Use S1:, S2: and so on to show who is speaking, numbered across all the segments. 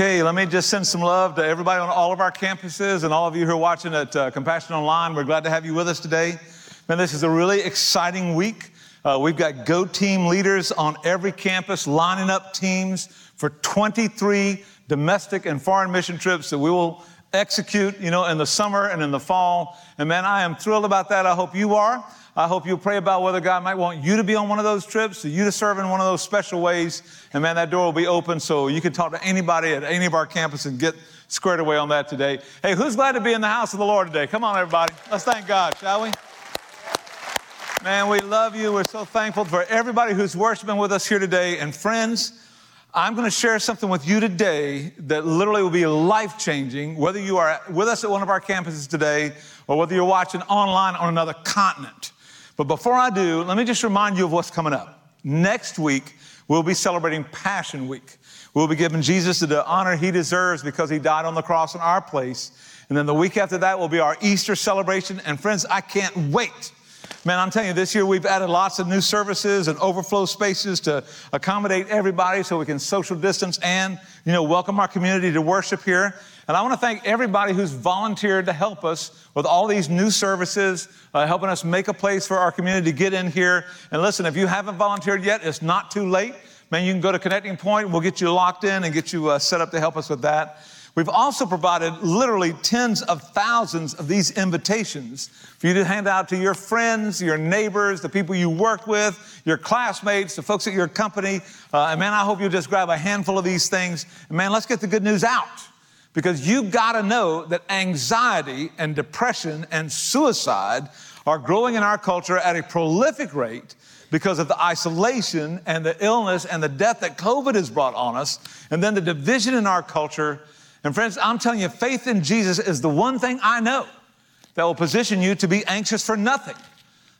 S1: Okay, let me just send some love to everybody on all of our campuses and all of you who are watching at uh, Compassion Online. We're glad to have you with us today. Man, this is a really exciting week. Uh, we've got Go Team leaders on every campus lining up teams for 23 domestic and foreign mission trips that we will execute, you know, in the summer and in the fall. And man, I am thrilled about that. I hope you are. I hope you'll pray about whether God might want you to be on one of those trips, or you to serve in one of those special ways. And man, that door will be open so you can talk to anybody at any of our campuses and get squared away on that today. Hey, who's glad to be in the house of the Lord today? Come on, everybody. Let's thank God, shall we? Man, we love you. We're so thankful for everybody who's worshiping with us here today. And friends, I'm going to share something with you today that literally will be life changing, whether you are with us at one of our campuses today or whether you're watching online on another continent. But before I do, let me just remind you of what's coming up. Next week, we'll be celebrating Passion Week. We'll be giving Jesus the honor he deserves because he died on the cross in our place. And then the week after that will be our Easter celebration. And friends, I can't wait. Man, I'm telling you, this year we've added lots of new services and overflow spaces to accommodate everybody so we can social distance and, you know, welcome our community to worship here. And I want to thank everybody who's volunteered to help us with all these new services, uh, helping us make a place for our community to get in here. And listen, if you haven't volunteered yet, it's not too late. Man, you can go to Connecting Point. We'll get you locked in and get you uh, set up to help us with that. We've also provided literally tens of thousands of these invitations for you to hand out to your friends, your neighbors, the people you work with, your classmates, the folks at your company. Uh, and man, I hope you'll just grab a handful of these things. And man, let's get the good news out because you've got to know that anxiety and depression and suicide are growing in our culture at a prolific rate because of the isolation and the illness and the death that COVID has brought on us, and then the division in our culture. And friends, I'm telling you, faith in Jesus is the one thing I know that will position you to be anxious for nothing.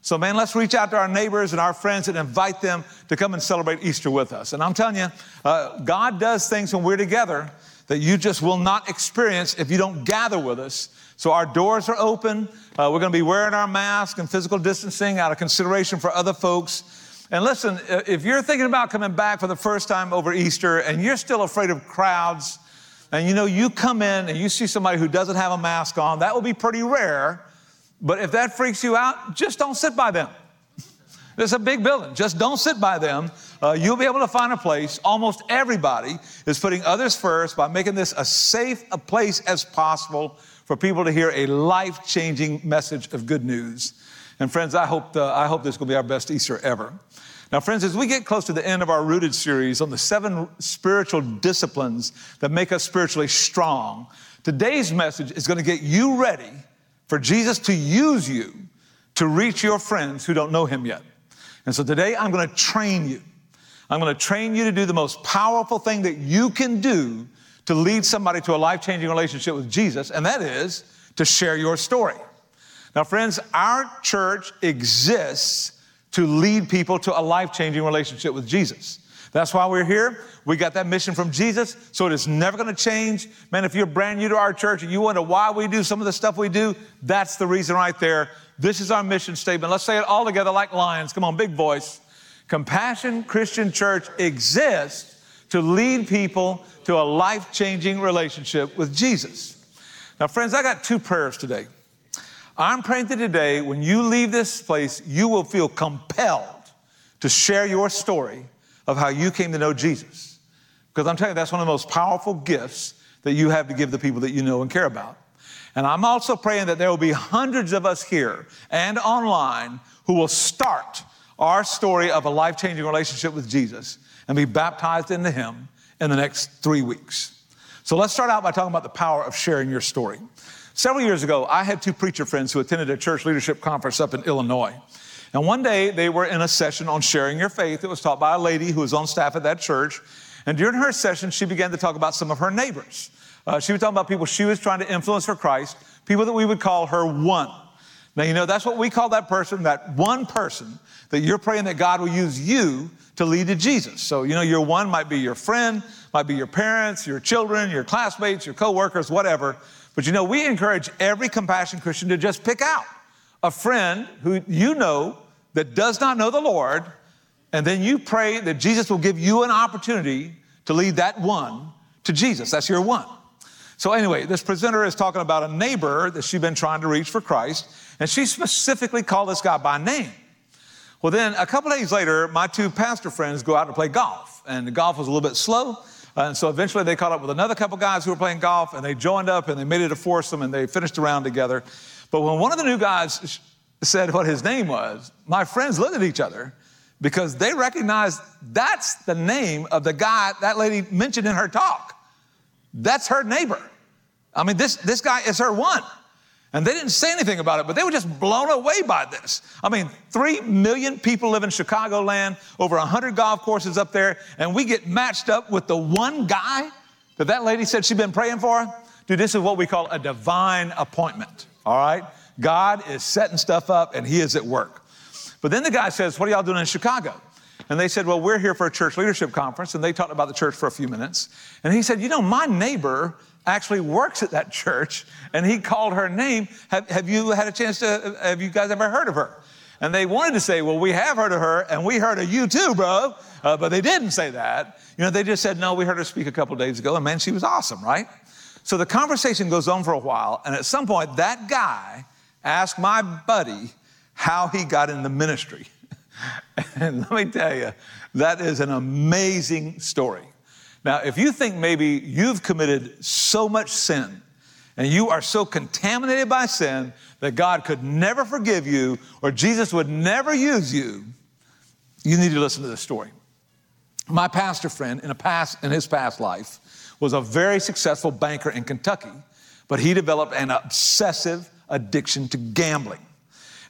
S1: So, man, let's reach out to our neighbors and our friends and invite them to come and celebrate Easter with us. And I'm telling you, uh, God does things when we're together that you just will not experience if you don't gather with us. So our doors are open. Uh, we're going to be wearing our mask and physical distancing out of consideration for other folks. And listen, if you're thinking about coming back for the first time over Easter and you're still afraid of crowds, and you know, you come in and you see somebody who doesn't have a mask on, that will be pretty rare. But if that freaks you out, just don't sit by them. It's a big building. Just don't sit by them. Uh, you'll be able to find a place. Almost everybody is putting others first by making this as safe a place as possible for people to hear a life changing message of good news. And friends, I hope, the, I hope this will be our best Easter ever. Now, friends, as we get close to the end of our Rooted series on the seven spiritual disciplines that make us spiritually strong, today's message is going to get you ready for Jesus to use you to reach your friends who don't know him yet. And so today I'm going to train you. I'm going to train you to do the most powerful thing that you can do to lead somebody to a life changing relationship with Jesus, and that is to share your story. Now, friends, our church exists to lead people to a life changing relationship with Jesus. That's why we're here. We got that mission from Jesus, so it is never going to change. Man, if you're brand new to our church and you wonder why we do some of the stuff we do, that's the reason right there. This is our mission statement. Let's say it all together like lions. Come on, big voice. Compassion Christian Church exists to lead people to a life changing relationship with Jesus. Now, friends, I got two prayers today. I'm praying that today, when you leave this place, you will feel compelled to share your story of how you came to know Jesus. Because I'm telling you, that's one of the most powerful gifts that you have to give the people that you know and care about. And I'm also praying that there will be hundreds of us here and online who will start our story of a life changing relationship with Jesus and be baptized into Him in the next three weeks. So let's start out by talking about the power of sharing your story. Several years ago, I had two preacher friends who attended a church leadership conference up in Illinois. And one day they were in a session on sharing your faith. It was taught by a lady who was on staff at that church. And during her session, she began to talk about some of her neighbors. Uh, she was talking about people she was trying to influence for Christ, people that we would call her one. Now, you know, that's what we call that person, that one person that you're praying that God will use you to lead to Jesus. So, you know, your one might be your friend, might be your parents, your children, your classmates, your coworkers, whatever. But you know, we encourage every compassion Christian to just pick out a friend who you know that does not know the Lord, and then you pray that Jesus will give you an opportunity to lead that one to Jesus. That's your one. So, anyway, this presenter is talking about a neighbor that she's been trying to reach for Christ, and she specifically called this guy by name. Well, then a couple days later, my two pastor friends go out to play golf, and the golf was a little bit slow. And so eventually they caught up with another couple guys who were playing golf, and they joined up and they made it a foursome and they finished a round together. But when one of the new guys said what his name was, my friends looked at each other because they recognized that's the name of the guy that lady mentioned in her talk. That's her neighbor. I mean, this, this guy is her one. And they didn't say anything about it, but they were just blown away by this. I mean, three million people live in Chicagoland, over 100 golf courses up there, and we get matched up with the one guy that that lady said she'd been praying for. Dude, this is what we call a divine appointment, all right? God is setting stuff up and he is at work. But then the guy says, What are y'all doing in Chicago? And they said, Well, we're here for a church leadership conference. And they talked about the church for a few minutes. And he said, You know, my neighbor actually works at that church. And he called her name. Have, have you had a chance to, have you guys ever heard of her? And they wanted to say, Well, we have heard of her and we heard of you too, bro. Uh, but they didn't say that. You know, they just said, No, we heard her speak a couple days ago. And man, she was awesome, right? So the conversation goes on for a while. And at some point, that guy asked my buddy how he got in the ministry. And let me tell you, that is an amazing story. Now, if you think maybe you've committed so much sin and you are so contaminated by sin that God could never forgive you or Jesus would never use you, you need to listen to this story. My pastor friend in, a past, in his past life was a very successful banker in Kentucky, but he developed an obsessive addiction to gambling.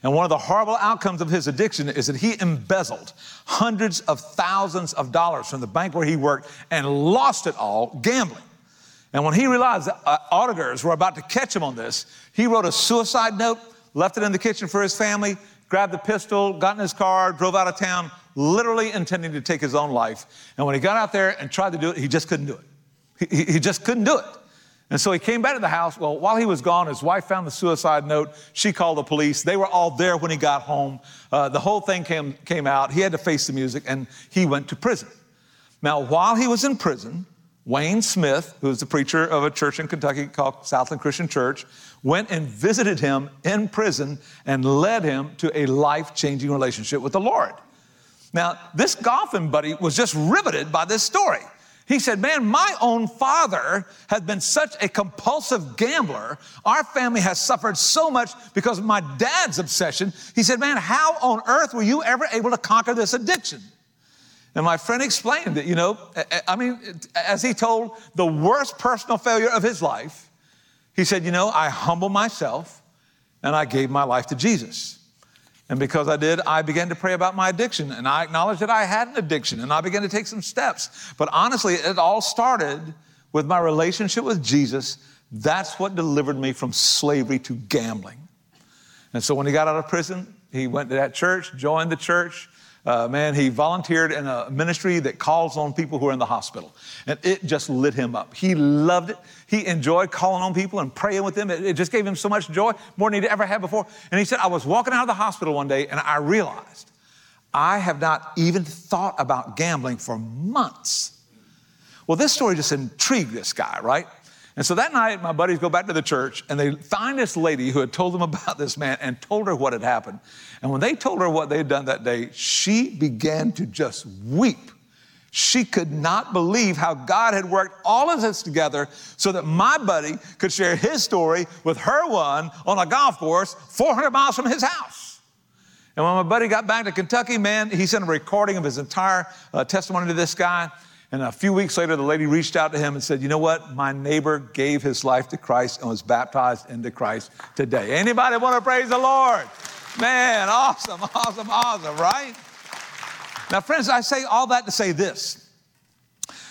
S1: And one of the horrible outcomes of his addiction is that he embezzled hundreds of thousands of dollars from the bank where he worked and lost it all gambling. And when he realized that uh, auditors were about to catch him on this, he wrote a suicide note, left it in the kitchen for his family, grabbed the pistol, got in his car, drove out of town, literally intending to take his own life. And when he got out there and tried to do it, he just couldn't do it. He, he just couldn't do it. And so he came back to the house. Well, while he was gone, his wife found the suicide note. She called the police. They were all there when he got home. Uh, the whole thing came, came out. He had to face the music and he went to prison. Now, while he was in prison, Wayne Smith, who was the preacher of a church in Kentucky called Southland Christian Church, went and visited him in prison and led him to a life changing relationship with the Lord. Now, this golfing buddy was just riveted by this story. He said, Man, my own father has been such a compulsive gambler. Our family has suffered so much because of my dad's obsession. He said, Man, how on earth were you ever able to conquer this addiction? And my friend explained that, you know, I mean, as he told the worst personal failure of his life, he said, You know, I humbled myself and I gave my life to Jesus. And because I did, I began to pray about my addiction and I acknowledged that I had an addiction and I began to take some steps. But honestly, it all started with my relationship with Jesus. That's what delivered me from slavery to gambling. And so when he got out of prison, he went to that church, joined the church, uh, man, he volunteered in a ministry that calls on people who are in the hospital. And it just lit him up. He loved it. He enjoyed calling on people and praying with them. It, it just gave him so much joy, more than he'd ever had before. And he said, I was walking out of the hospital one day and I realized I have not even thought about gambling for months. Well, this story just intrigued this guy, right? And so that night, my buddies go back to the church and they find this lady who had told them about this man and told her what had happened. And when they told her what they had done that day, she began to just weep. She could not believe how God had worked all of this together so that my buddy could share his story with her one on a golf course 400 miles from his house. And when my buddy got back to Kentucky, man, he sent a recording of his entire uh, testimony to this guy. And a few weeks later, the lady reached out to him and said, You know what? My neighbor gave his life to Christ and was baptized into Christ today. Anybody want to praise the Lord? Man, awesome, awesome, awesome, right? Now, friends, I say all that to say this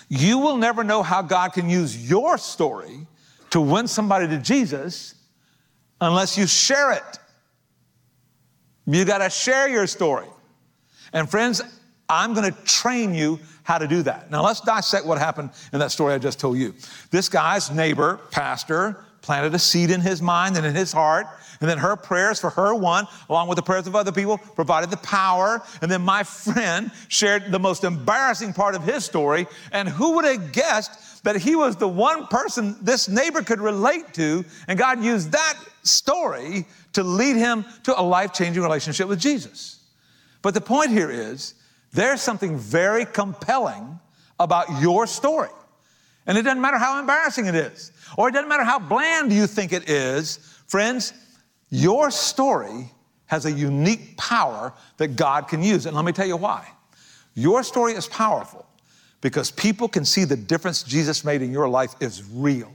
S1: you will never know how God can use your story to win somebody to Jesus unless you share it. You got to share your story. And, friends, I'm going to train you how to do that. Now, let's dissect what happened in that story I just told you. This guy's neighbor, pastor, planted a seed in his mind and in his heart. And then her prayers for her one, along with the prayers of other people, provided the power. And then my friend shared the most embarrassing part of his story. And who would have guessed that he was the one person this neighbor could relate to? And God used that story to lead him to a life changing relationship with Jesus. But the point here is there's something very compelling about your story. And it doesn't matter how embarrassing it is, or it doesn't matter how bland you think it is. Friends, your story has a unique power that God can use. And let me tell you why. Your story is powerful because people can see the difference Jesus made in your life is real.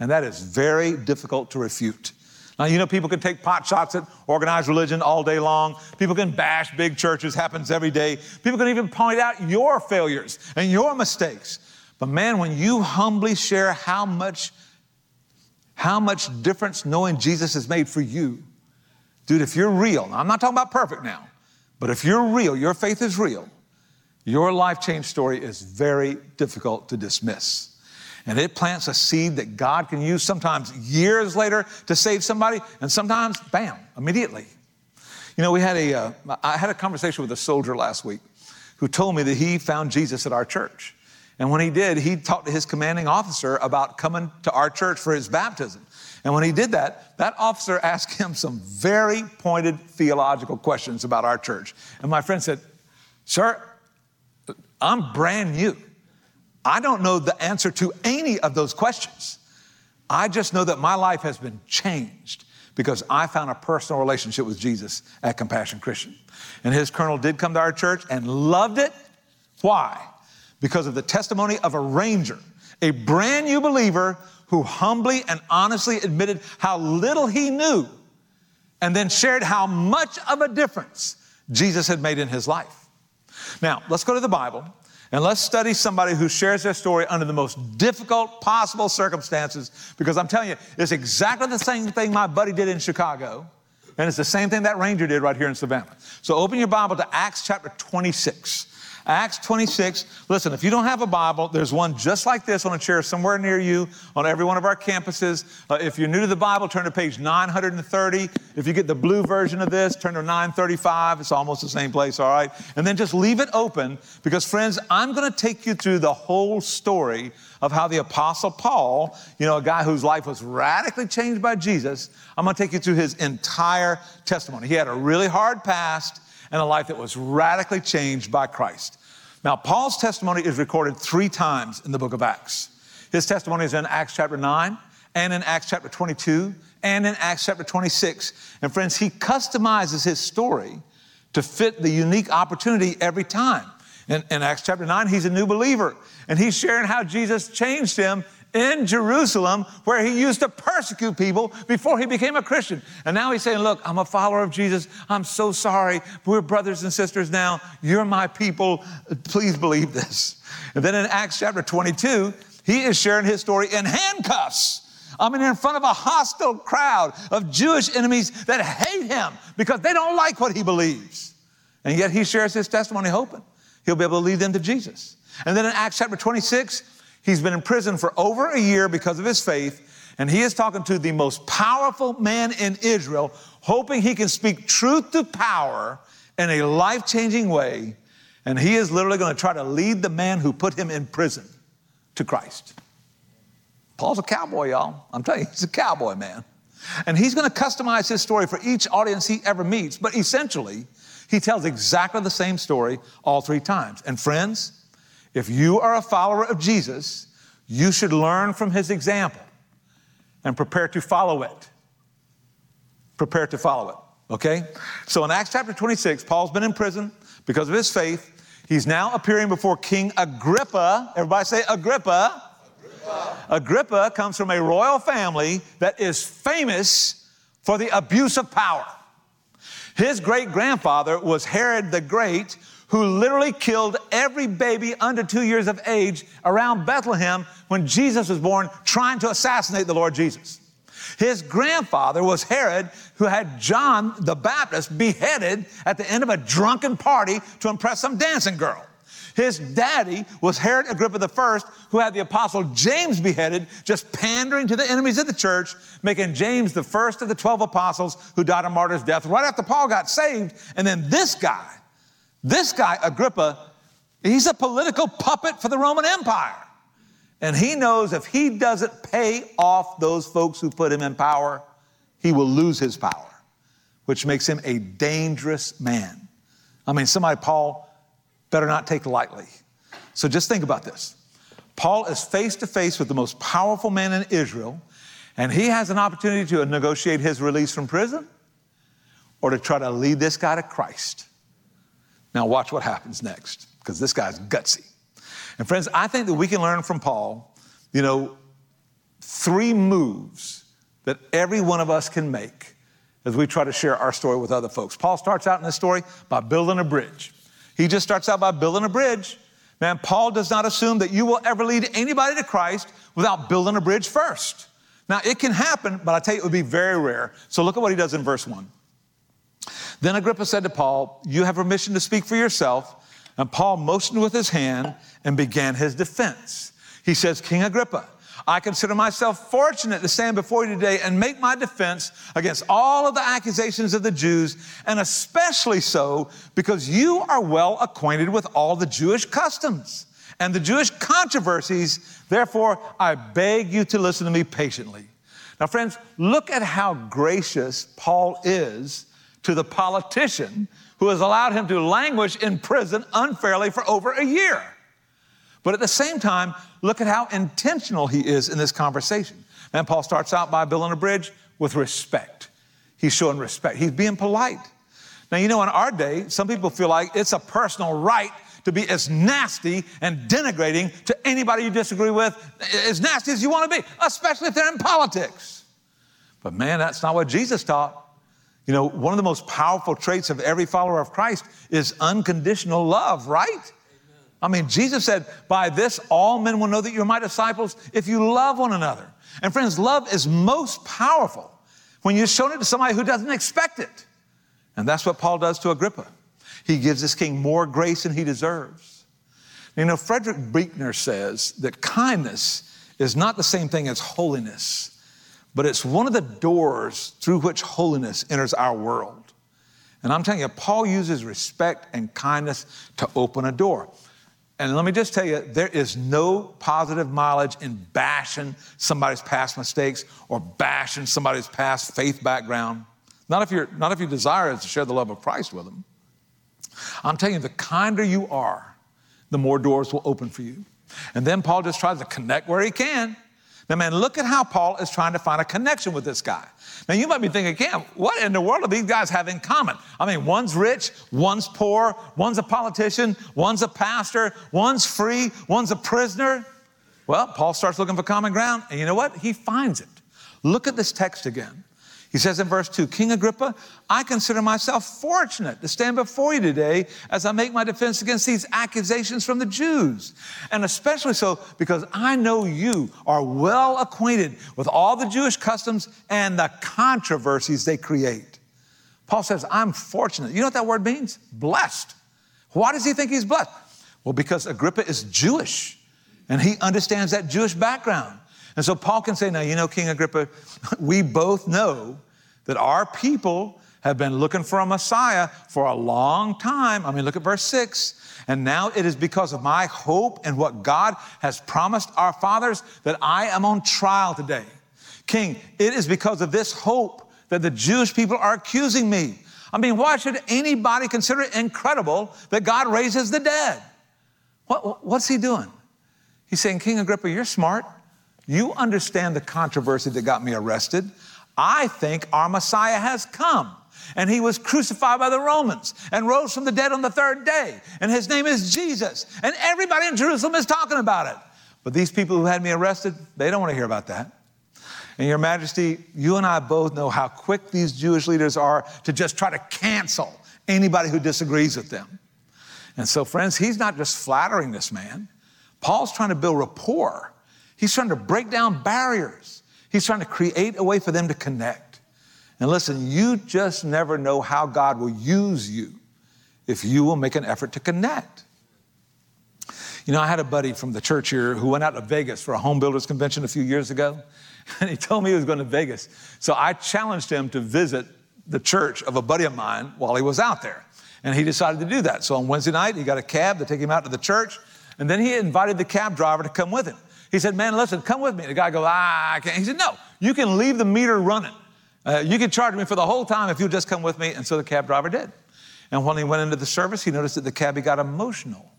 S1: And that is very difficult to refute. Now, you know, people can take pot shots at organized religion all day long. People can bash big churches, happens every day. People can even point out your failures and your mistakes. But man, when you humbly share how much, how much difference knowing Jesus has made for you, dude, if you're real, I'm not talking about perfect now, but if you're real, your faith is real, your life change story is very difficult to dismiss and it plants a seed that God can use sometimes years later to save somebody, and sometimes, bam, immediately. You know, we had a, uh, I had a conversation with a soldier last week who told me that he found Jesus at our church. And when he did, he talked to his commanding officer about coming to our church for his baptism. And when he did that, that officer asked him some very pointed theological questions about our church. And my friend said, Sir, I'm brand new. I don't know the answer to any of those questions. I just know that my life has been changed because I found a personal relationship with Jesus at Compassion Christian. And his colonel did come to our church and loved it. Why? Because of the testimony of a ranger, a brand new believer who humbly and honestly admitted how little he knew and then shared how much of a difference Jesus had made in his life. Now, let's go to the Bible and let's study somebody who shares their story under the most difficult possible circumstances because I'm telling you, it's exactly the same thing my buddy did in Chicago, and it's the same thing that ranger did right here in Savannah. So open your Bible to Acts chapter 26. Acts 26. Listen, if you don't have a Bible, there's one just like this on a chair somewhere near you on every one of our campuses. Uh, if you're new to the Bible, turn to page 930. If you get the blue version of this, turn to 935. It's almost the same place, all right? And then just leave it open because, friends, I'm going to take you through the whole story of how the Apostle Paul, you know, a guy whose life was radically changed by Jesus, I'm going to take you through his entire testimony. He had a really hard past and a life that was radically changed by Christ. Now, Paul's testimony is recorded three times in the book of Acts. His testimony is in Acts chapter 9, and in Acts chapter 22, and in Acts chapter 26. And friends, he customizes his story to fit the unique opportunity every time. In, in, Acts chapter 9, he's a new believer, and he's sharing how Jesus changed him in Jerusalem where he used to persecute people before he became a Christian. And now he's saying, Look, I'm a follower of Jesus. I'm so sorry. We're brothers and sisters now. You're my people. Please believe this. And then in Acts chapter 22, he is sharing his story in handcuffs. I mean, in front of a hostile crowd of Jewish enemies that hate him because they don't like what he believes. And yet he shares his testimony, hoping he'll be able to lead them to Jesus. And then in Acts chapter 26, He's been in prison for over a year because of his faith, and he is talking to the most powerful man in Israel, hoping he can speak truth to power in a life changing way. And he is literally going to try to lead the man who put him in prison to Christ. Paul's a cowboy, y'all. I'm telling you, he's a cowboy, man. And he's going to customize his story for each audience he ever meets. But essentially, he tells exactly the same story all three times. And friends, if you are a follower of Jesus, you should learn from his example and prepare to follow it. Prepare to follow it, okay? So in Acts chapter 26, Paul's been in prison because of his faith. He's now appearing before King Agrippa. Everybody say Agrippa. Agrippa. Agrippa comes from a royal family that is famous for the abuse of power. His great grandfather was Herod the Great, who literally killed every baby under two years of age around Bethlehem when Jesus was born, trying to assassinate the Lord Jesus. His grandfather was Herod, who had John the Baptist beheaded at the end of a drunken party to impress some dancing girl. His daddy was Herod Agrippa I, who had the apostle James beheaded, just pandering to the enemies of the church, making James the first of the 12 apostles who died a martyr's death right after Paul got saved. And then this guy, this guy, Agrippa, he's a political puppet for the Roman Empire. And he knows if he doesn't pay off those folks who put him in power, he will lose his power, which makes him a dangerous man. I mean, somebody Paul better not take lightly. So just think about this. Paul is face to face with the most powerful man in Israel, and he has an opportunity to negotiate his release from prison or to try to lead this guy to Christ. Now, watch what happens next, because this guy's gutsy. And friends, I think that we can learn from Paul, you know, three moves that every one of us can make as we try to share our story with other folks. Paul starts out in this story by building a bridge. He just starts out by building a bridge. Man, Paul does not assume that you will ever lead anybody to Christ without building a bridge first. Now, it can happen, but I tell you, it would be very rare. So look at what he does in verse 1. Then Agrippa said to Paul, You have permission to speak for yourself. And Paul motioned with his hand and began his defense. He says, King Agrippa, I consider myself fortunate to stand before you today and make my defense against all of the accusations of the Jews, and especially so because you are well acquainted with all the Jewish customs and the Jewish controversies. Therefore, I beg you to listen to me patiently. Now, friends, look at how gracious Paul is to the politician who has allowed him to languish in prison unfairly for over a year. But at the same time, look at how intentional he is in this conversation. And Paul starts out by building a bridge with respect. He's showing respect, he's being polite. Now, you know, in our day, some people feel like it's a personal right to be as nasty and denigrating to anybody you disagree with, as nasty as you want to be, especially if they're in politics. But man, that's not what Jesus taught. You know, one of the most powerful traits of every follower of Christ is unconditional love, right? I mean, Jesus said, By this all men will know that you're my disciples if you love one another. And friends, love is most powerful when you're showing it to somebody who doesn't expect it. And that's what Paul does to Agrippa. He gives this king more grace than he deserves. You know, Frederick Buechner says that kindness is not the same thing as holiness, but it's one of the doors through which holiness enters our world. And I'm telling you, Paul uses respect and kindness to open a door. And let me just tell you, there is no positive mileage in bashing somebody's past mistakes or bashing somebody's past faith background. Not if, you're, not if your desire is to share the love of Christ with them. I'm telling you, the kinder you are, the more doors will open for you. And then Paul just tries to connect where he can. Now, man, look at how Paul is trying to find a connection with this guy. Now, you might be thinking, Cam, what in the world do these guys have in common? I mean, one's rich, one's poor, one's a politician, one's a pastor, one's free, one's a prisoner. Well, Paul starts looking for common ground, and you know what? He finds it. Look at this text again. He says in verse 2 King Agrippa, I consider myself fortunate to stand before you today as I make my defense against these accusations from the Jews. And especially so because I know you are well acquainted with all the Jewish customs and the controversies they create. Paul says, I'm fortunate. You know what that word means? Blessed. Why does he think he's blessed? Well, because Agrippa is Jewish and he understands that Jewish background. And so Paul can say, Now, you know, King Agrippa, we both know that our people have been looking for a Messiah for a long time. I mean, look at verse six. And now it is because of my hope and what God has promised our fathers that I am on trial today. King, it is because of this hope that the Jewish people are accusing me. I mean, why should anybody consider it incredible that God raises the dead? What, what's he doing? He's saying, King Agrippa, you're smart. You understand the controversy that got me arrested. I think our Messiah has come. And he was crucified by the Romans and rose from the dead on the third day. And his name is Jesus. And everybody in Jerusalem is talking about it. But these people who had me arrested, they don't want to hear about that. And Your Majesty, you and I both know how quick these Jewish leaders are to just try to cancel anybody who disagrees with them. And so, friends, he's not just flattering this man, Paul's trying to build rapport He's trying to break down barriers. He's trying to create a way for them to connect. And listen, you just never know how God will use you if you will make an effort to connect. You know, I had a buddy from the church here who went out to Vegas for a home builders convention a few years ago, and he told me he was going to Vegas. So I challenged him to visit the church of a buddy of mine while he was out there. And he decided to do that. So on Wednesday night, he got a cab to take him out to the church. And then he invited the cab driver to come with him. He said, Man, listen, come with me. The guy goes, Ah, I can't. He said, No, you can leave the meter running. Uh, you can charge me for the whole time if you'll just come with me. And so the cab driver did. And when he went into the service, he noticed that the cabbie got emotional.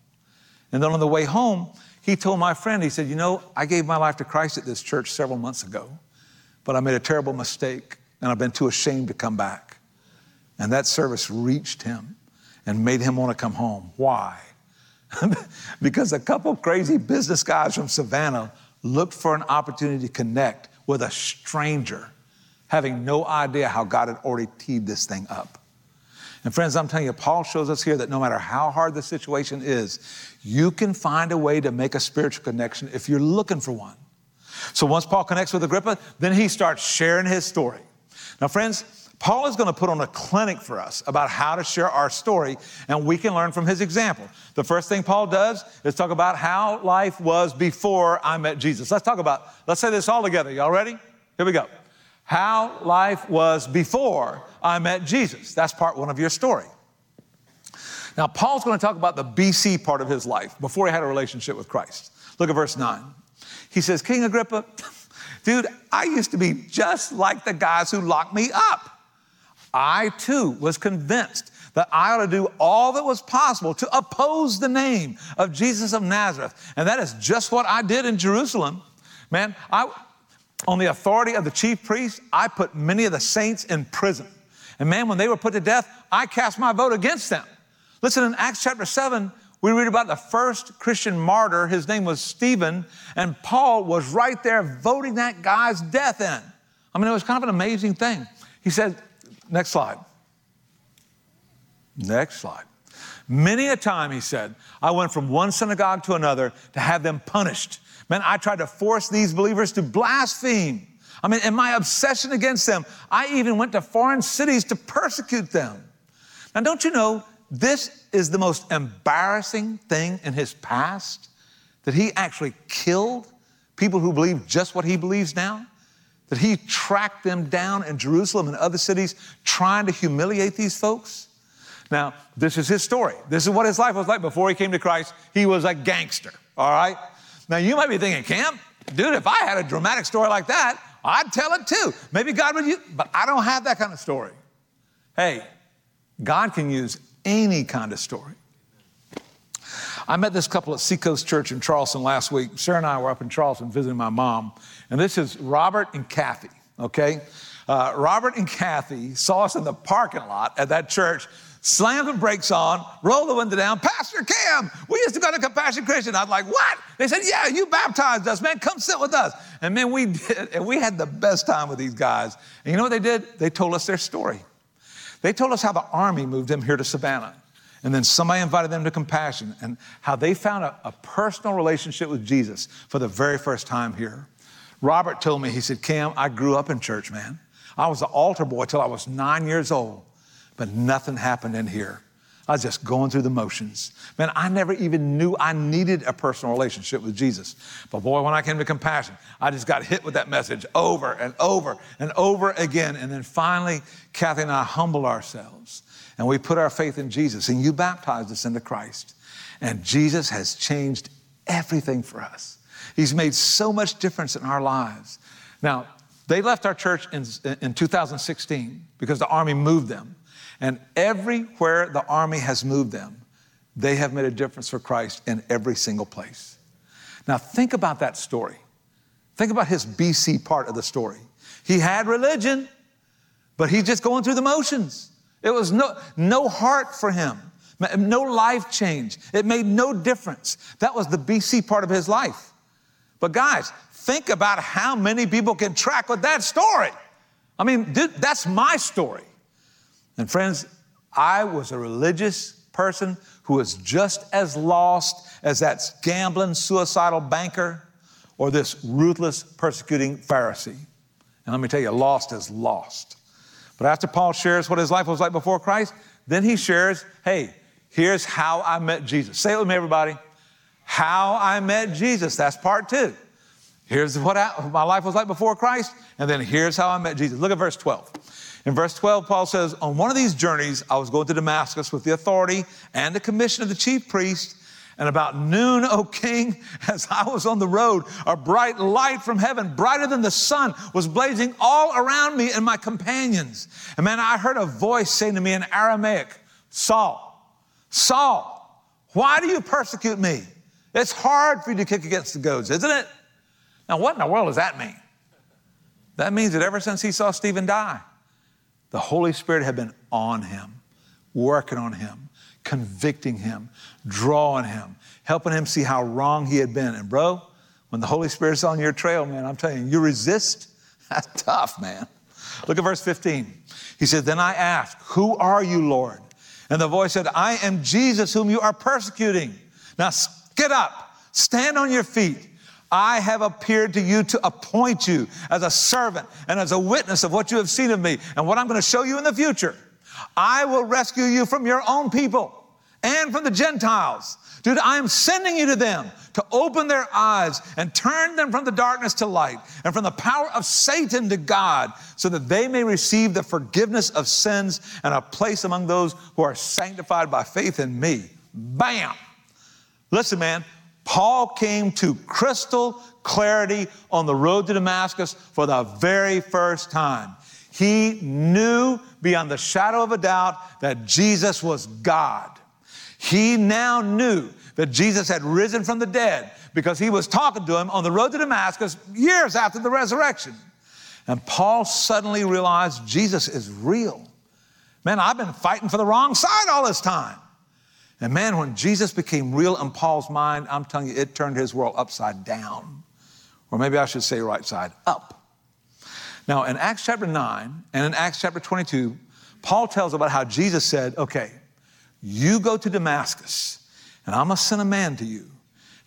S1: And then on the way home, he told my friend, he said, You know, I gave my life to Christ at this church several months ago, but I made a terrible mistake and I've been too ashamed to come back. And that service reached him and made him want to come home. Why? because a couple crazy business guys from Savannah looked for an opportunity to connect with a stranger, having no idea how God had already teed this thing up. And friends, I'm telling you, Paul shows us here that no matter how hard the situation is, you can find a way to make a spiritual connection if you're looking for one. So once Paul connects with Agrippa, then he starts sharing his story. Now, friends, Paul is going to put on a clinic for us about how to share our story, and we can learn from his example. The first thing Paul does is talk about how life was before I met Jesus. Let's talk about, let's say this all together. Y'all ready? Here we go. How life was before I met Jesus. That's part one of your story. Now, Paul's going to talk about the BC part of his life before he had a relationship with Christ. Look at verse 9. He says, King Agrippa, dude, I used to be just like the guys who locked me up. I too was convinced that I ought to do all that was possible to oppose the name of Jesus of Nazareth. And that is just what I did in Jerusalem. Man, I, on the authority of the chief priest, I put many of the saints in prison. And man, when they were put to death, I cast my vote against them. Listen, in Acts chapter 7, we read about the first Christian martyr. His name was Stephen, and Paul was right there voting that guy's death in. I mean, it was kind of an amazing thing. He said, Next slide. Next slide. Many a time, he said, I went from one synagogue to another to have them punished. Man, I tried to force these believers to blaspheme. I mean, in my obsession against them, I even went to foreign cities to persecute them. Now, don't you know, this is the most embarrassing thing in his past that he actually killed people who believe just what he believes now? That he tracked them down in Jerusalem and other cities trying to humiliate these folks? Now, this is his story. This is what his life was like before he came to Christ. He was a gangster, all right? Now, you might be thinking, Cam, dude, if I had a dramatic story like that, I'd tell it too. Maybe God would use, but I don't have that kind of story. Hey, God can use any kind of story. I met this couple at Seacoast Church in Charleston last week. Sarah and I were up in Charleston visiting my mom, and this is Robert and Kathy, okay? Uh, Robert and Kathy saw us in the parking lot at that church, slammed the brakes on, rolled the window down. Pastor Cam, we used to go to Compassion Christian. I was like, what? They said, yeah, you baptized us, man. Come sit with us. And man, we did, and we had the best time with these guys. And you know what they did? They told us their story. They told us how the army moved them here to Savannah. And then somebody invited them to compassion and how they found a, a, personal relationship with Jesus for the very first time here. Robert told me, he said, Cam, I grew up in church, man. I was an altar boy till I was nine years old, but nothing happened in here. I was just going through the motions. Man, I never even knew I needed a personal relationship with Jesus. But boy, when I came to compassion, I just got hit with that message over and over and over again. And then finally, Kathy and I humbled ourselves and we put our faith in Jesus, and you baptized us into Christ. And Jesus has changed everything for us. He's made so much difference in our lives. Now, they left our church in, in 2016 because the army moved them. And everywhere the army has moved them, they have made a difference for Christ in every single place. Now, think about that story. Think about his BC part of the story. He had religion, but he's just going through the motions. It was no, no heart for him, no life change. It made no difference. That was the BC part of his life. But guys, think about how many people can track with that story. I mean, dude, that's my story. And friends, I was a religious person who was just as lost as that gambling, suicidal banker or this ruthless, persecuting Pharisee. And let me tell you, lost is lost. But after Paul shares what his life was like before Christ, then he shares, hey, here's how I met Jesus. Say it with me, everybody. How I met Jesus. That's part two. Here's what I, my life was like before Christ, and then here's how I met Jesus. Look at verse 12. In verse 12, Paul says, On one of these journeys, I was going to Damascus with the authority and the commission of the chief priest. And about noon, O king, as I was on the road, a bright light from heaven, brighter than the sun, was blazing all around me and my companions. And man, I heard a voice saying to me in Aramaic, Saul, Saul, why do you persecute me? It's hard for you to kick against the goads, isn't it? Now, what in the world does that mean? That means that ever since he saw Stephen die, the Holy Spirit had been on him, working on him, convicting him, drawing him, helping him see how wrong he had been. And, bro, when the Holy Spirit's on your trail, man, I'm telling you, you resist, that's tough, man. Look at verse 15. He said, Then I asked, Who are you, Lord? And the voice said, I am Jesus whom you are persecuting. Now get up, stand on your feet. I have appeared to you to appoint you as a servant and as a witness of what you have seen of me and what I'm going to show you in the future. I will rescue you from your own people and from the Gentiles. Dude, I am sending you to them to open their eyes and turn them from the darkness to light and from the power of Satan to God so that they may receive the forgiveness of sins and a place among those who are sanctified by faith in me. Bam! Listen, man, Paul came to crystal clarity on the road to Damascus for the very first time. He knew beyond the shadow of a doubt that Jesus was God. He now knew that Jesus had risen from the dead because he was talking to him on the road to Damascus years after the resurrection. And Paul suddenly realized Jesus is real. Man, I've been fighting for the wrong side all this time. And man, when Jesus became real in Paul's mind, I'm telling you, it turned his world upside down. Or maybe I should say right side up. Now, in Acts chapter 9 and in Acts chapter 22, Paul tells about how Jesus said, Okay, you go to Damascus, and I'm gonna send a man to you,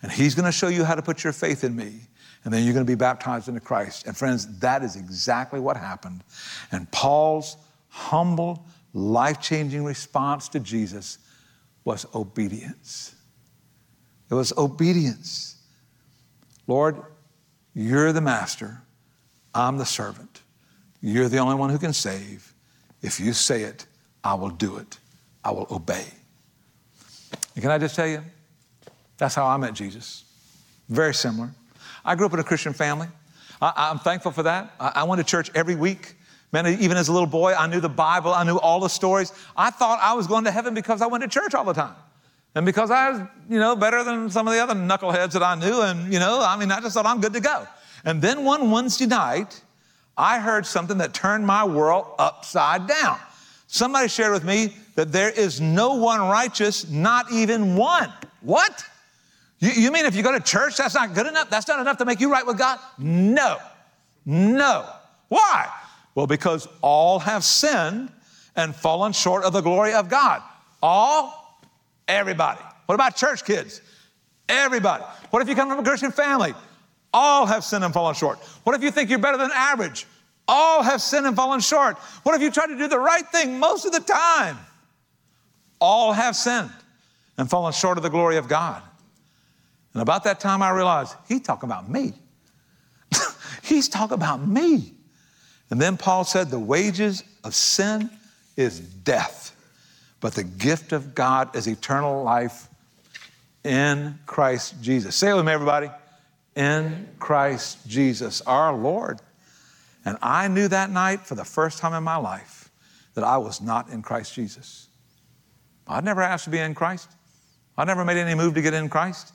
S1: and he's gonna show you how to put your faith in me, and then you're gonna be baptized into Christ. And friends, that is exactly what happened. And Paul's humble, life changing response to Jesus was obedience. It was obedience. Lord, you're the master, I'm the servant. You're the only one who can save. If you say it, I will do it. I will obey. And can I just tell you, that's how I met Jesus. Very similar. I grew up in a Christian family. I, am thankful for that. I, I went to church every week. Man, even as a little boy, I knew the Bible, I knew all the stories. I thought I was going to heaven because I went to church all the time. And because I was, you know, better than some of the other knuckleheads that I knew. And, you know, I mean, I just thought I'm good to go. And then one Wednesday night, I heard something that turned my world upside down. Somebody shared with me that there is no one righteous, not even one. What? You, you mean if you go to church, that's not good enough? That's not enough to make you right with God? No. No. Why? Well, because all have sinned and fallen short of the glory of God. All? Everybody. What about church kids? Everybody. What if you come from a Christian family? All have sinned and fallen short. What if you think you're better than average? All have sinned and fallen short. What if you try to do the right thing most of the time? All have sinned and fallen short of the glory of God. And about that time, I realized he's talking about me. he's talking about me. And then Paul said, The wages of sin is death, but the gift of God is eternal life in Christ Jesus. Say it with me, everybody. In Christ Jesus, our Lord. And I knew that night for the first time in my life that I was not in Christ Jesus. I'd never asked to be in Christ. I never made any move to get in Christ.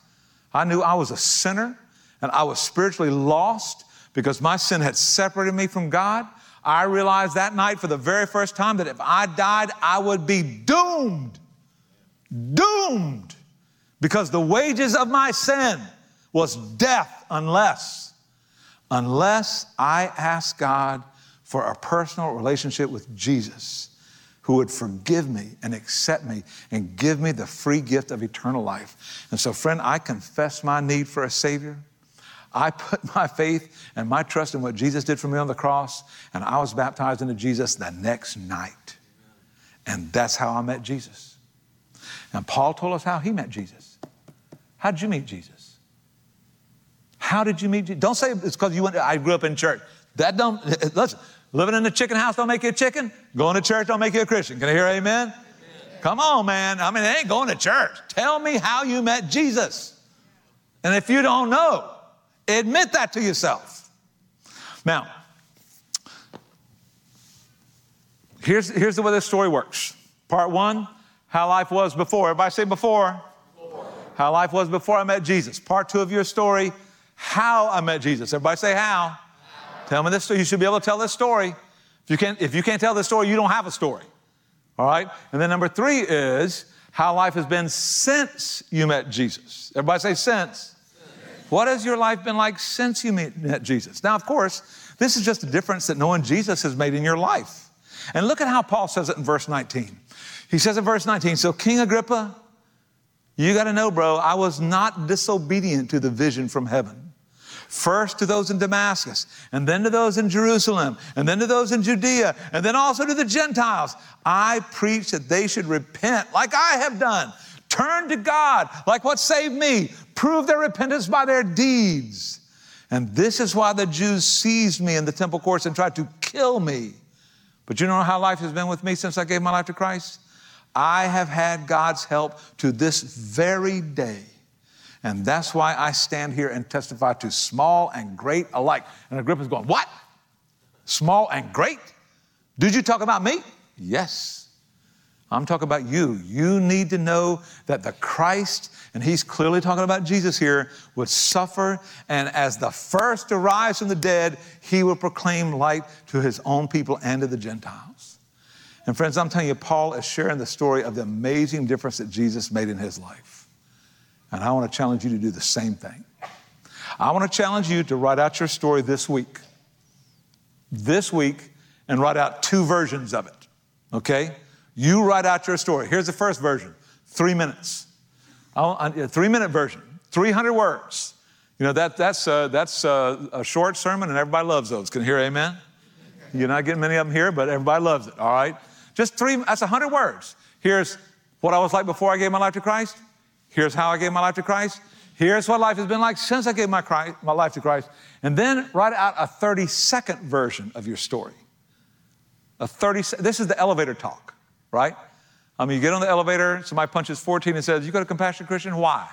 S1: I knew I was a sinner and I was spiritually lost because my sin had separated me from God. I realized that night for the very first time that if I died, I would be doomed. Doomed. Because the wages of my sin was death unless, unless I asked God for a personal relationship with Jesus who would forgive me and accept me and give me the free gift of eternal life. And so, friend, I confess my need for a Savior. I put my faith and my trust in what Jesus did for me on the cross, and I was baptized into Jesus the next night. And that's how I met Jesus. And Paul told us how he met Jesus. How did you meet Jesus? How did you meet Jesus? Don't say it's because you went, I grew up in church. That don't, listen, living in a chicken house don't make you a chicken. Going to church don't make you a Christian. Can I hear amen? amen. Come on, man. I mean, it ain't going to church. Tell me how you met Jesus. And if you don't know, admit that to yourself. Now, here's, here's the way this story works. Part one, how life was before. Everybody say before. before. How life was before I met Jesus. Part two of your story, how I met Jesus. Everybody say how. how. Tell me this story. You should be able to tell this story. If you can't, if you can't tell this story, you don't have a story. All right? And then number three is how life has been since you met Jesus. Everybody say since. What has your life been like since you met Jesus? Now, of course, this is just a difference that knowing Jesus has made in your life. And look at how Paul says it in verse 19. He says in verse 19, So, King Agrippa, you got to know, bro, I was not disobedient to the vision from heaven. First to those in Damascus, and then to those in Jerusalem, and then to those in Judea, and then also to the Gentiles. I preach that they should repent like I have done, turn to God like what saved me, prove their repentance by their deeds. And this is why the Jews seized me in the temple courts and tried to kill me. But you know how life has been with me since I gave my life to Christ? I have had God's help to this very day. And that's why I stand here and testify to small and great alike. And Agrippa's going, What? Small and great? Did you talk about me? Yes. I'm talking about you. You need to know that the Christ, and he's clearly talking about Jesus here, would suffer, and as the first to rise from the dead, he will proclaim light to his own people and to the Gentiles. And friends, I'm telling you, Paul is sharing the story of the amazing difference that Jesus made in his life. And I want to challenge you to do the same thing. I want to challenge you to write out your story this week. This week, and write out two versions of it. Okay? You write out your story. Here's the first version three minutes. A three minute version, 300 words. You know, that, that's, uh, that's uh, a short sermon, and everybody loves those. Can you hear amen? You're not getting many of them here, but everybody loves it, all right? Just three, that's 100 words. Here's what I was like before I gave my life to Christ. Here's how I gave my life to Christ. Here's what life has been like since I gave my, Christ, my life to Christ. And then write out a 30 second version of your story. A 30, this is the elevator talk right? I mean, you get on the elevator, somebody punches 14 and says, You got a Compassion Christian? Why?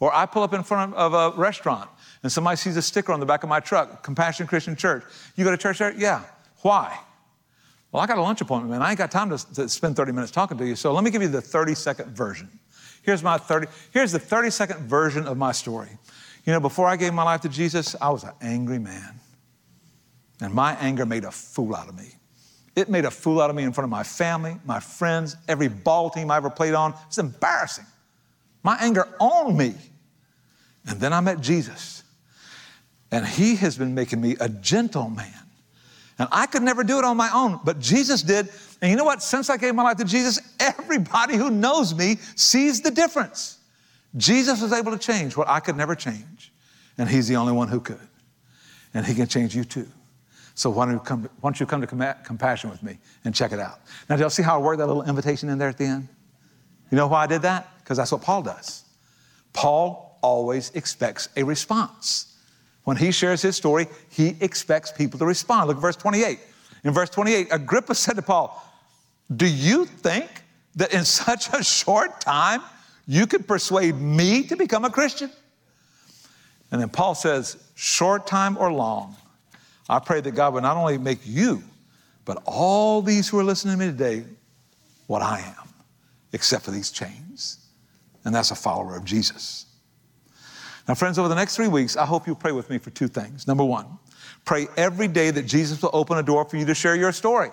S1: Or I pull up in front of a restaurant and somebody sees a sticker on the back of my truck, Compassion Christian Church. You go to church there? Yeah. Why? Well, I got a lunch appointment, man. I ain't got time to, to spend 30 minutes talking to you. So let me give you the 30 second version. Here's my 30, here's the 30 second version of my story. You know, before I gave my life to Jesus, I was an angry man. And my anger made a fool out of me. It made a fool out of me in front of my family, my friends, every ball team I ever played on. It's embarrassing. My anger owned me. And then I met Jesus. And he has been making me a gentle man. And I could never do it on my own, but Jesus did. And you know what? Since I gave my life to Jesus, everybody who knows me sees the difference. Jesus was able to change what I could never change. And he's the only one who could. And he can change you too. So why don't you come, why don't you come to compassion with me and check it out? Now, do y'all see how I worked that little invitation in there at the end? You know why I did that? Because that's what Paul does. Paul always expects a response. When he shares his story, he expects people to respond. Look at verse 28. In verse 28, Agrippa said to Paul, Do you think that in such a short time you could persuade me to become a Christian? And then Paul says, Short time or long, I pray that God would not only make you, but all these who are listening to me today what I am, except for these chains. And that's a follower of Jesus. Now, friends, over the next three weeks, I hope you'll pray with me for two things. Number one, pray every day that Jesus will open a door for you to share your story.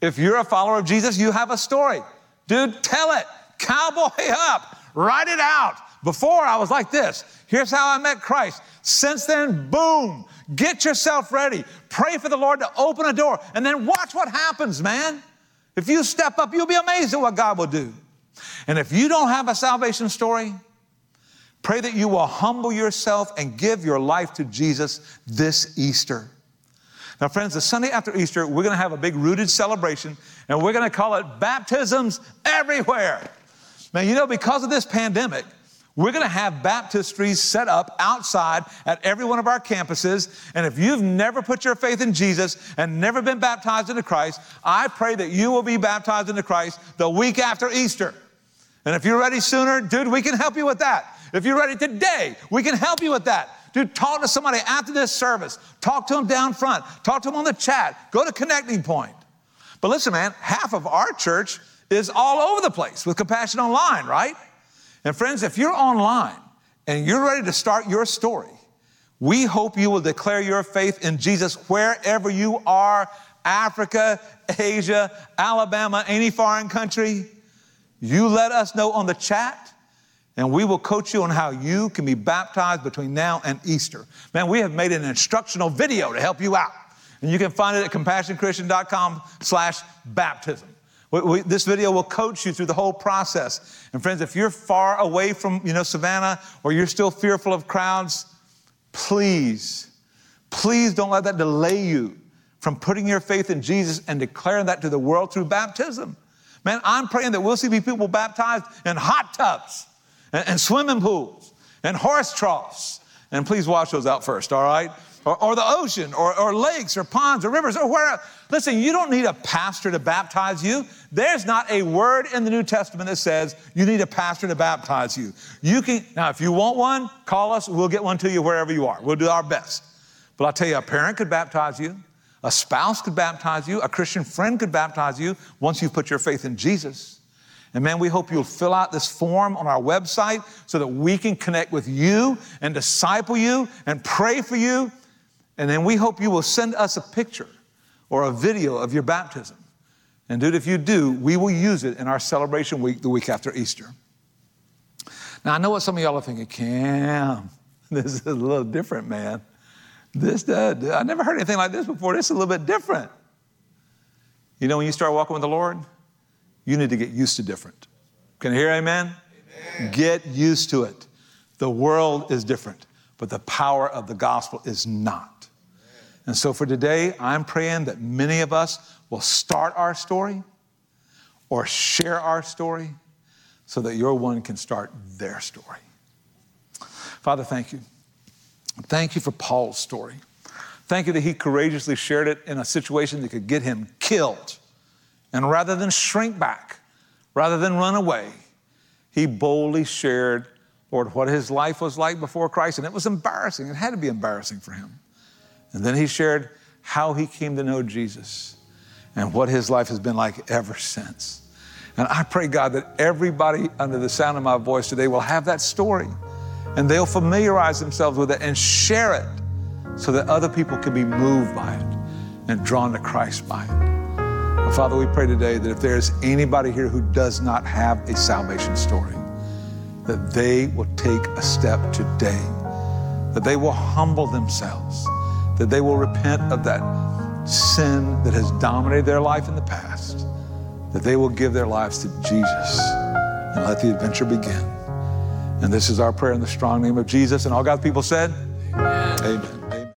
S1: If you're a follower of Jesus, you have a story. Dude, tell it. Cowboy up. Write it out. Before I was like this. Here's how I met Christ. Since then, boom, get yourself ready. Pray for the Lord to open a door and then watch what happens, man. If you step up, you'll be amazed at what God will do. And if you don't have a salvation story, pray that you will humble yourself and give your life to Jesus this Easter. Now, friends, the Sunday after Easter, we're going to have a big rooted celebration, and we're going to call it Baptisms Everywhere. Man, you know, because of this pandemic, We're going to have baptistries set up outside at every one of our campuses. And if you've never put your faith in Jesus and never been baptized into Christ, I pray that you will be baptized into Christ the week after Easter. And if you're ready sooner, dude, we can help you with that. If you're ready today, we can help you with that. Dude, talk to somebody after this service. Talk to them down front. Talk to them on the chat. Go to Connecting Point. But listen, man, half of our church is all over the place with Compassion Online, right? And friends, if you're online and you're ready to start your story, we hope you will declare your faith in Jesus wherever you are Africa, Asia, Alabama, any foreign country. You let us know on the chat, and we will coach you on how you can be baptized between now and Easter. Man, we have made an instructional video to help you out. And you can find it at compassionchristian.com slash baptism. We, we, this video will coach you through the whole process. And friends, if you're far away from, you know, Savannah or you're still fearful of crowds, please, please don't let that delay you from putting your faith in Jesus and declaring that to the world through baptism. Man, I'm praying that we'll see people baptized in hot tubs and, and swimming pools and horse troughs. And please wash those out first, all right? Or, or the ocean or, or lakes or ponds or rivers or where. Listen, you don't need a pastor to baptize you. There's not a word in the New Testament that says you need a pastor to baptize you. You can, now, if you want one, call us. We'll get one to you wherever you are. We'll do our best. But I'll tell you, a parent could baptize you, a spouse could baptize you, a Christian friend could baptize you once you've put your faith in Jesus. And man, we hope you'll fill out this form on our website so that we can connect with you and disciple you and pray for you and then we hope you will send us a picture or a video of your baptism. And dude, if you do, we will use it in our celebration week the week after Easter. Now, I know what some of y'all are thinking, Cam, this is a little different, man. This, uh, I never heard anything like this before. This is a little bit different. You know, when you start walking with the Lord, you need to get used to different. Can you hear amen? amen? Get used to it. The world is different, but the power of the gospel is not. And so for today, I'm praying that many of us will start our story or share our story so that your one can start their story. Father, thank you. Thank you for Paul's story. Thank you that he courageously shared it in a situation that could get him killed. And rather than shrink back, rather than run away, he boldly shared, Lord, what his life was like before Christ. And it was embarrassing. It had to be embarrassing for him. And then he shared how he came to know Jesus and what his life has been like ever since. And I pray, God, that everybody under the sound of my voice today will have that story and they'll familiarize themselves with it and share it so that other people can be moved by it and drawn to Christ by it. Father, we pray today that if there's anybody here who does not have a salvation story, that they will take a step today, that they will humble themselves that they will repent of that sin that has dominated their life in the past, that they will give their lives to Jesus and let the adventure begin. And this is our prayer in the strong name of Jesus. And all God's people said, Amen. Amen.